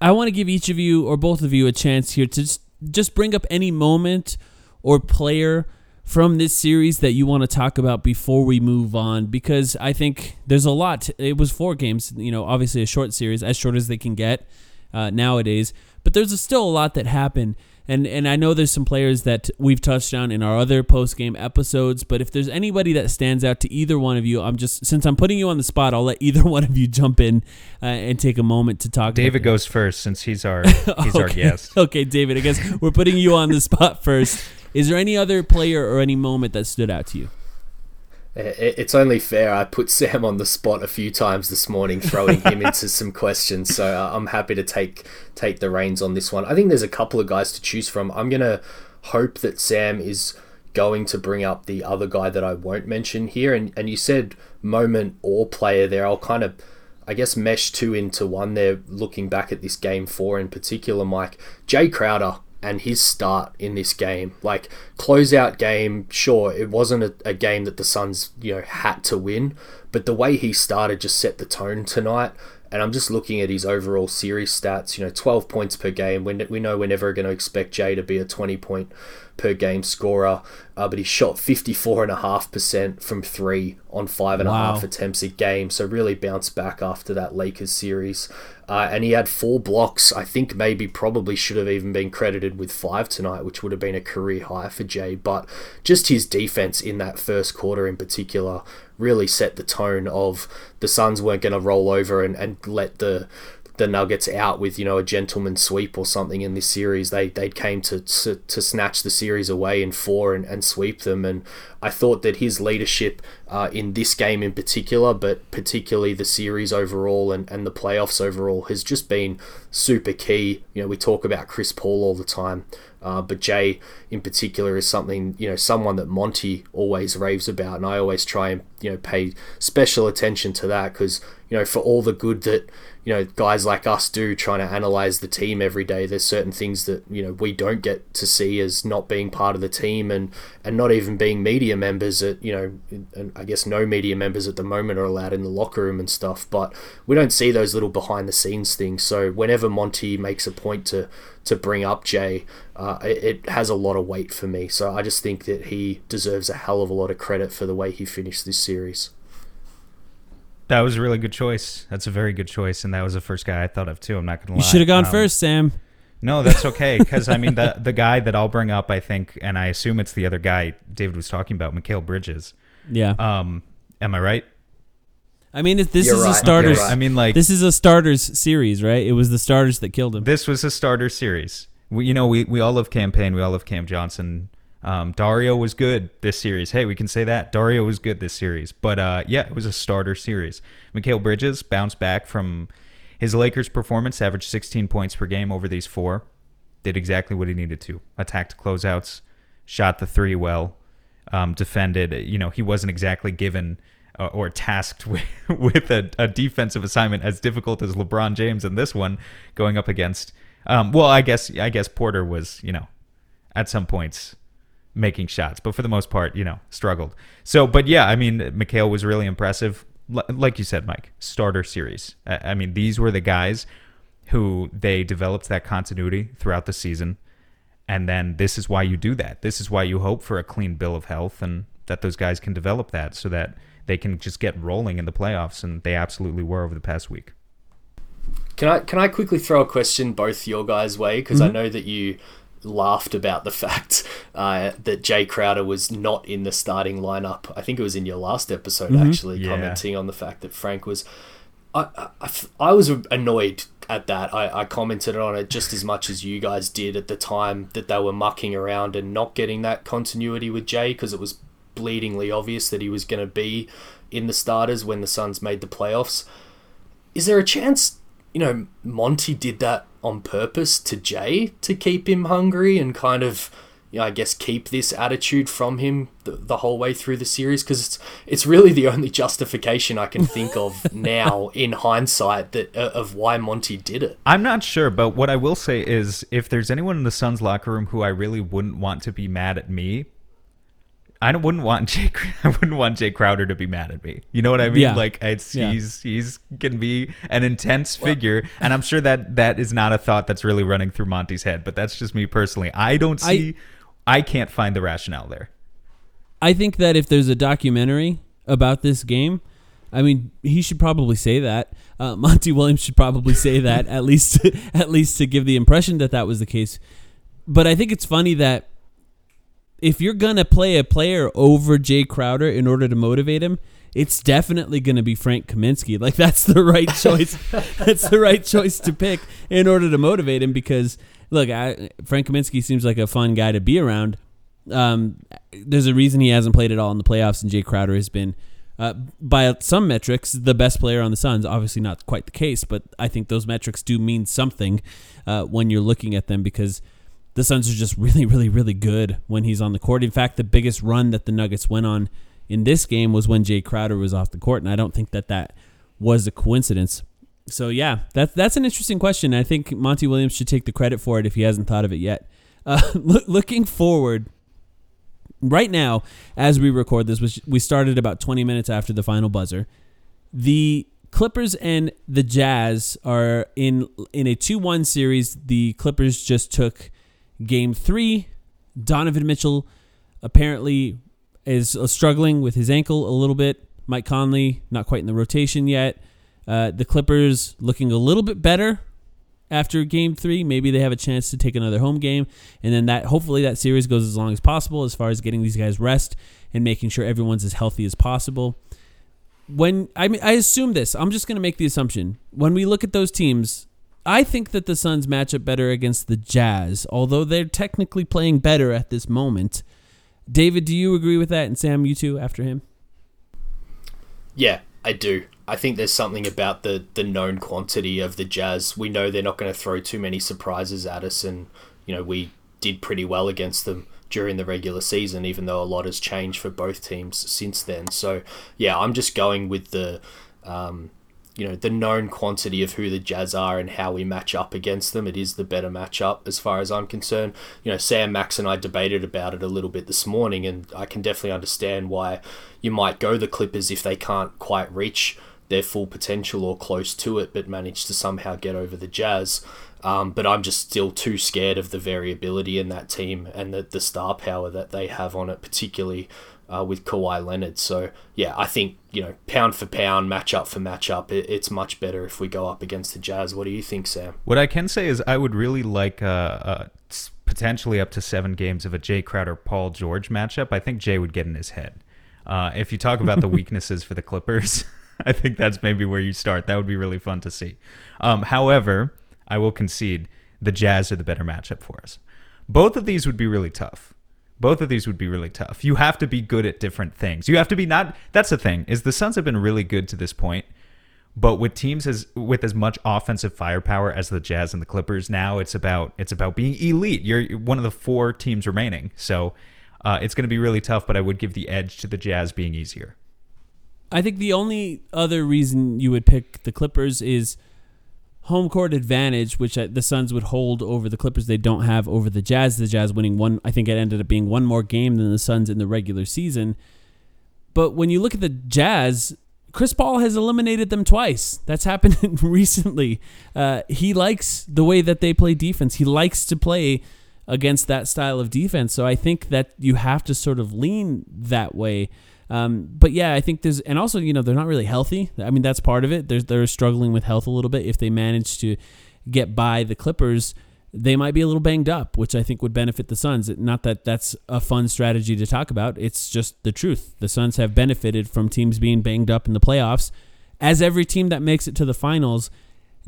I want to give each of you or both of you a chance here to just just bring up any moment or player from this series that you want to talk about before we move on because I think there's a lot. It was four games, you know, obviously a short series, as short as they can get uh, nowadays, but there's a, still a lot that happened. And and I know there's some players that we've touched on in our other post game episodes, but if there's anybody that stands out to either one of you, I'm just since I'm putting you on the spot, I'll let either one of you jump in uh, and take a moment to talk. David goes first since he's our he's okay. our guest. okay, David, I guess we're putting you on the spot first. Is there any other player or any moment that stood out to you? It's only fair. I put Sam on the spot a few times this morning, throwing him into some questions. So uh, I'm happy to take take the reins on this one. I think there's a couple of guys to choose from. I'm gonna hope that Sam is going to bring up the other guy that I won't mention here. And and you said moment or player there. I'll kind of I guess mesh two into one there. Looking back at this game four in particular, Mike Jae Crowder and his start in this game. Like closeout game, sure, it wasn't a, a, game that the Suns, you know, had to win, but the way he started just set the tone tonight. And I'm just looking at his overall series stats. You know, 12 points per game. We, we know we're never going to expect Jae to be a 20 point per game scorer, uh, but he shot 54.5% from three on five and a half Wow. attempts a game. So really bounced back after that Lakers series. Uh, and he had four blocks. I think maybe probably should have even been credited with five tonight, which would have been a career high for Jae. But just his defense in that first quarter in particular really set the tone of the Suns weren't going to roll over and, and let the the Nuggets out with you know a gentleman sweep or something in this series. They they came to to, to snatch the series away in four and, and sweep them. And I thought that his leadership uh, in this game in particular, but particularly the series overall and, and the playoffs overall, has just been super key. You know, we talk about Chris Paul all the time. Uh, but Jae, in particular, is something you know, someone that Monty always raves about, and I always try and you know pay special attention to that because you know for all the good that you know guys like us do trying to analyze the team every day, there's certain things that you know we don't get to see as not being part of the team and and not even being media members. At you know, I guess no media members at the moment are allowed in the locker room and stuff, but we don't see those little behind the scenes things. So whenever Monty makes a point to to bring up Jae, uh, it, it has a lot of weight for me. So I just think that he deserves a hell of a lot of credit for the way he finished this series. That was a really good choice. That's a very good choice, and that was the first guy I thought of too. I'm not gonna lie. You should have gone Um, first, Sam. No, that's okay because I mean the the guy that I'll bring up, I think, and I assume it's the other guy David was talking about, Mikal Bridges. Yeah. Um, am I right? I mean, it, this You're is right. a starters. Right. I mean, like This is a starters series, right? It was the starters that killed him. this was a starter series. We, you know, we, we all love Cam Payne. We all love Cam Johnson. Um, Dario was good this series. Hey, we can say that Dario was good this series. But uh, yeah, it was a starter series. Mikal Bridges bounced back from his Lakers performance, averaged 16 points per game over these four. Did exactly what he needed to. Attacked closeouts, shot the three well, um, defended. You know, he wasn't exactly given uh, or tasked with, with a, a defensive assignment as difficult as LeBron James in this one, going up against. Um, well, I guess I guess Porter was, you know, at some points making shots, but for the most part, you know, struggled. So, but yeah, I mean, Mikal was really impressive. L- like you said, Mike, starter series. I, I mean, these were the guys who they developed that continuity throughout the season. And then this is why you do that. This is why you hope for a clean bill of health and that those guys can develop that so that they can just get rolling in the playoffs. And they absolutely were over the past week. Can I can I quickly throw a question both your guys' way because Mm-hmm. I know that you laughed about the fact uh, that Jae Crowder was not in the starting lineup. I think it was in your last episode Mm-hmm. actually Yeah. commenting on the fact that Frank was. I I was annoyed at that. I, I commented on it just as much as you guys did at the time that they were mucking around and not getting that continuity with Jae because it was bleedingly obvious that he was going to be in the starters when the Suns made the playoffs. Is there a chance, you know, Monty did that on purpose to Jae to keep him hungry and kind of, you know, I guess keep this attitude from him the, the whole way through the series? Because it's it's really the only justification I can think of now in hindsight that uh, of why Monty did it. I'm not sure, but what I will say is if there's anyone in the Suns locker room who I really wouldn't want to be mad at me, I wouldn't want Jae. I wouldn't want Jae Crowder to be mad at me. You know what I mean? Yeah. Like it's Yeah. he's he's can be an intense figure, and I'm sure that that is not a thought that's really running through Monty's head. But that's just me personally. I don't I- see. I, can't find the rationale there. I think that if there's a documentary about this game, I mean, he should probably say that. Uh, Monty Williams should probably say that at least, at least to give the impression that that was the case. But I think it's funny that if you're gonna play a player over Jae Crowder in order to motivate him, it's definitely gonna be Frank Kaminsky. Like that's the right choice. that's the right choice to pick in order to motivate him because look, I, Frank Kaminsky seems like a fun guy to be around. Um, there's a reason he hasn't played at all in the playoffs, and Jae Crowder has been, uh, by some metrics, the best player on the Suns. Obviously, not quite the case, but I think those metrics do mean something uh, when you're looking at them because the Suns are just really, really, really good when he's on the court. In fact, the biggest run that the Nuggets went on in this game was when Jae Crowder was off the court, and I don't think that that was a coincidence. So yeah, that's that's an interesting question. I think Monty Williams should take the credit for it if he hasn't thought of it yet. Uh, look, looking forward, right now as we record this, which we started about 20 minutes after the final buzzer, the Clippers and the Jazz are in in a 2-1 series. The Clippers just took game 3 Donovan Mitchell apparently is uh, struggling with his ankle a little bit. Mike Conley not quite in the rotation yet. Uh, the Clippers looking a little bit better after game three. Maybe they have a chance to take another home game, and then that hopefully that series goes as long as possible as far as getting these guys rest and making sure everyone's as healthy as possible. When I mean, I assume this, I'm just going to make the assumption when we look at those teams. I think that the Suns match up better against the Jazz, although they're technically playing better at this moment. David, do you agree with that? And Sam, you too after him? Yeah, I do. I think there's something about the the known quantity of the Jazz. We know they're not going to throw too many surprises at us, and you know we did pretty well against them during the regular season, even though a lot has changed for both teams since then. So yeah, I'm just going with the um, you know the known quantity of who the Jazz are and how we match up against them. It is the better matchup as far as I'm concerned. You know, Sam Max and I debated about it a little bit this morning, and I can definitely understand why you might go the Clippers if they can't quite reach their full potential or close to it, but manage to somehow get over the Jazz. Um, but I'm just still too scared of the variability in that team and the, the star power that they have on it, particularly uh, with Kawhi Leonard. So yeah, I think you know pound for pound, matchup for matchup, it, it's much better if we go up against the Jazz. What do you think, Sam? What I can say is I would really like uh, uh, potentially up to seven games of a Jae Crowder Paul George matchup. I think Jae would get in his head. Uh, if you talk about the weaknesses for the Clippers, I think that's maybe where you start. That would be really fun to see. Um, however, I will concede the Jazz are the better matchup for us. Both of these would be really tough both of these would be really tough. You have to be good at different things. You have to be not that's the thing. Is the Suns have been really good to this point, but with teams as with as much offensive firepower as the Jazz and the Clippers, now it's about it's about being elite. You're one of the four teams remaining. So, uh, it's going to be really tough, but I would give the edge to the Jazz being easier. I think the only other reason you would pick the Clippers is home court advantage, which uh, the Suns would hold over the Clippers. They don't have over the Jazz. The Jazz winning one, I think it ended up being one more game than the Suns in the regular season. But when you look at the Jazz, Chris Paul has eliminated them twice. That's happened recently. Uh, he likes the way that they play defense. He likes to play against that style of defense. So I think that you have to sort of lean that way. Um, but yeah, I think there's, and also, you know, they're not really healthy. I mean, that's part of it. They're, they're struggling with health a little bit. If they manage to get by the Clippers, they might be a little banged up, which I think would benefit the Suns. Not that that's a fun strategy to talk about. It's just the truth. The Suns have benefited from teams being banged up in the playoffs, as every team that makes it to the finals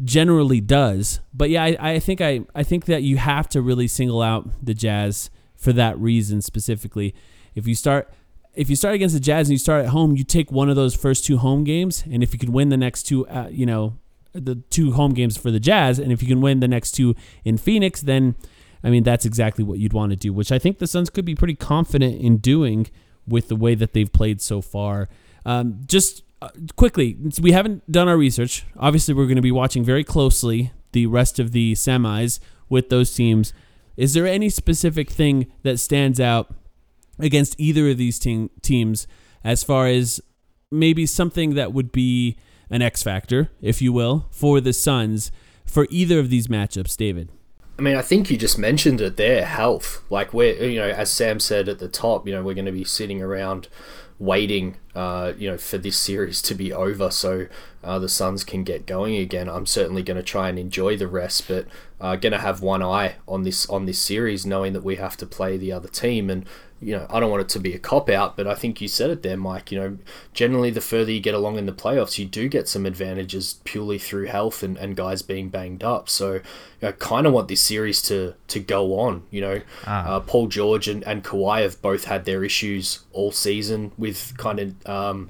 generally does. But yeah, I, I think I, I think that you have to really single out the Jazz for that reason specifically. If you start if you start against the Jazz and you start at home, you take one of those first two home games, and if you could win the next two, uh, you know, the two home games for the Jazz, and if you can win the next two in Phoenix, then I mean that's exactly what you'd want to do, which I think the Suns could be pretty confident in doing with the way that they've played so far. Um, just uh, quickly, we haven't done our research. Obviously, we're going to be watching very closely the rest of the semis with those teams. Is there any specific thing that stands out against either of these te- teams as far as maybe something that would be an X factor, if you will, for the Suns for either of these matchups, David? I mean, I think you just mentioned it there, health. Like we're, you know, as Sam said at the top, you know, we're going to be sitting around waiting, uh, you know, for this series to be over so uh, the Suns can get going again. I'm certainly going to try and enjoy the rest, but uh, going to have one eye on this on this series, knowing that we have to play the other team and you know, I don't want it to be a cop out, but I think you said it there, Mike. You know, generally the further you get along in the playoffs, you do get some advantages purely through health and, and guys being banged up. So, I kind of want this series to to go on. You know, ah. uh, Paul George and, and Kawhi have both had their issues all season with kind of um,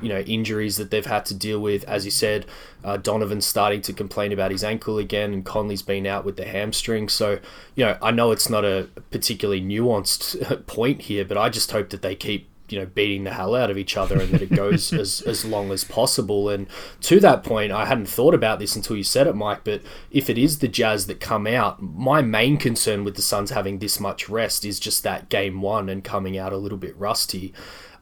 you know injuries that they've had to deal with. As you said, uh, Donovan's starting to complain about his ankle again, and Conley's been out with the hamstring. So you know, I know it's not a particularly nuanced point here, but I just hope that they keep you know beating the hell out of each other and that it goes as, as long as possible. And to that point i hadn't thought about this until you said it mike but if it is the jazz that come out my main concern with the suns having this much rest is just that game one and coming out a little bit rusty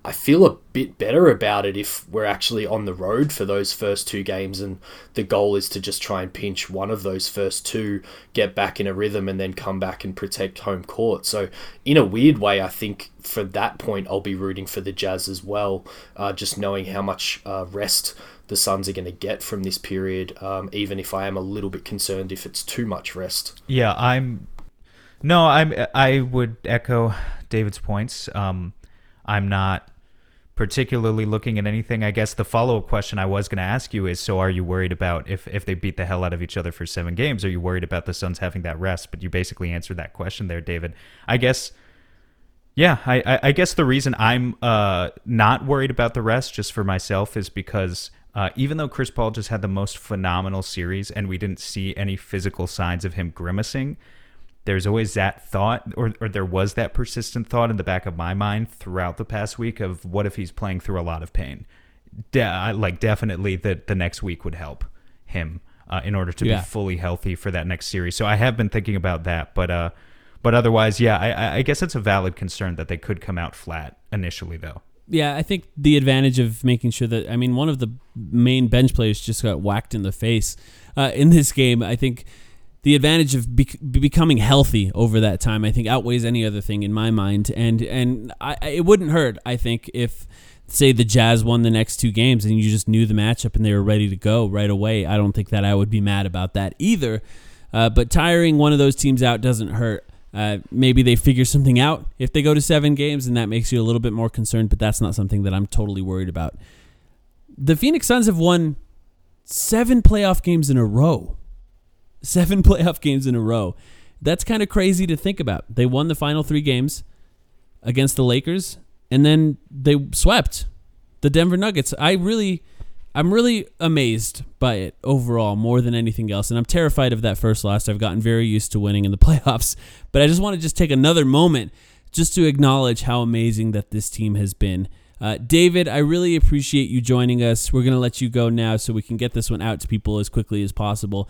I feel a bit better about it if we're actually on the road for those first two games and the goal is to just try and pinch one of those first two, get back in a rhythm, and then come back and protect home court. So, in a weird way, I think for that point, I'll be rooting for the Jazz as well, uh, just knowing how much uh, rest the Suns are going to get from this period, um, even if I am a little bit concerned if it's too much rest. Yeah, I'm. No, I'm. I would echo David's points. Um, I'm not particularly looking at anything. I guess the follow up question I was going to ask you is so are you worried about if, if they beat the hell out of each other for seven games? Are you worried about the Suns having that rest? But you basically answered that question there, David. I guess. Yeah, I, I guess the reason I'm uh, not worried about the rest just for myself is because uh, even though Chris Paul just had the most phenomenal series and we didn't see any physical signs of him grimacing, there's always that thought, or, or there was that persistent thought in the back of my mind throughout the past week of what if he's playing through a lot of pain? De- like, definitely that the next week would help him uh, in order to yeah. be fully healthy for that next series. So I have been thinking about that, but uh, but otherwise, yeah, I, I guess it's a valid concern that they could come out flat initially, though. Yeah, I think the advantage of making sure that I mean one of the main bench players just got whacked in the face uh, in this game. I think the advantage of becoming healthy over that time, I think, outweighs any other thing in my mind. And and I, it wouldn't hurt, I think, if say the Jazz won the next two games and you just knew the matchup and they were ready to go right away. I don't think that I would be mad about that either. Uh, but tiring one of those teams out doesn't hurt. Uh, maybe they figure something out if they go to seven games, and that makes you a little bit more concerned. But that's not something that I'm totally worried about. The Phoenix Suns have won seven playoff games in a row seven playoff games in a row. That's kind of crazy to think about. They won the final three games against the Lakers, and then they swept the Denver Nuggets. I really, I'm really amazed by it overall more than anything else, and I'm terrified of that first loss. I've gotten very used to winning in the playoffs, but I just want to just take another moment just to acknowledge how amazing that this team has been. Uh, David, I really appreciate you joining us. We're going to let you go now so we can get this one out to people as quickly as possible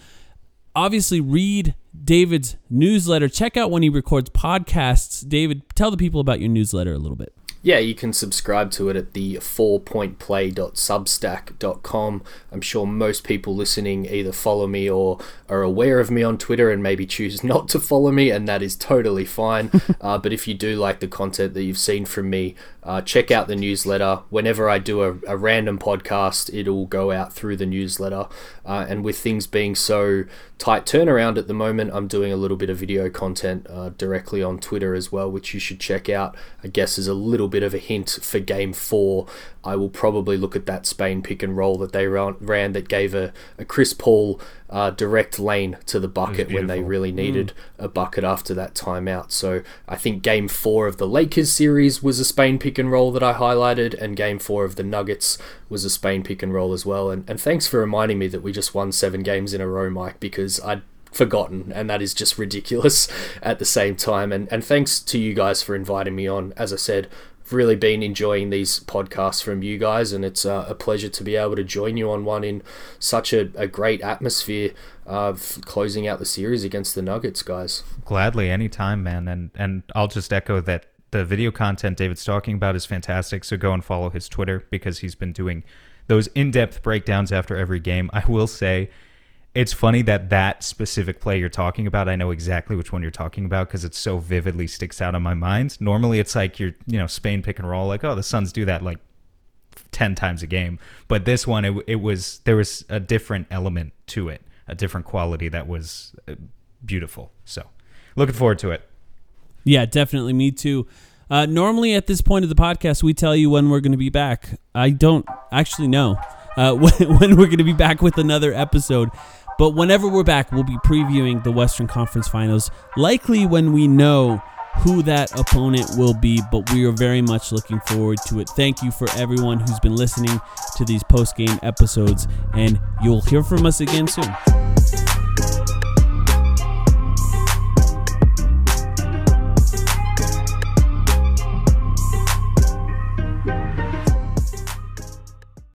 obviously read David's newsletter. Check out when he records podcasts. David, tell the people about your newsletter a little bit. Yeah, you can subscribe to it at the fourpointplay.substack.com. I'm sure most people listening either follow me or are aware of me on Twitter and maybe choose not to follow me, and that is totally fine. uh, but if you do like the content that you've seen from me, uh, check out the newsletter. Whenever I do a, a, random podcast, it'll go out through the newsletter. Uh, and with things being so tight turnaround at the moment, I'm doing a little bit of video content uh, directly on Twitter as well, which you should check out. I guess is a little bit of a hint for Game Four. I will probably look at that Spain pick and roll that they ran, ran that gave a, a Chris Paul uh, direct lane to the bucket when they really mm. needed mm. a bucket after that timeout. So I think game four of the Lakers series was a Spain pick and roll that I highlighted, and game four of the Nuggets was a Spain pick and roll as well. And, and thanks for reminding me that we just won seven games in a row, Mike, because I'd forgotten and that is just ridiculous at the same time and and thanks to you guys for inviting me on as i said really been enjoying these podcasts from you guys, and it's uh, a pleasure to be able to join you on one in such a, a great atmosphere of closing out the series against the Nuggets, guys. Gladly, anytime, man. And and I'll just echo that the video content David's talking about is fantastic. So go and follow his Twitter because he's been doing those in-depth breakdowns after every game. I will say it's funny that that specific play you're talking about, I know exactly which one you're talking about because it so vividly sticks out in my mind. Normally, it's like you're, you know, Spain pick and roll, like, oh, the Suns do that like 10 times a game. But this one, it, it was, there was a different element to it, a different quality that was uh, beautiful. So looking forward to it. Yeah, definitely. Me too. Uh, normally, at this point of the podcast, we tell you when we're going to be back. I don't actually know uh, when, when we're going to be back with another episode. But whenever we're back, we'll be previewing the Western Conference Finals, likely when we know who that opponent will be, but we are very much looking forward to it. Thank you for everyone who's been listening to these post game episodes, and you'll hear from us again soon.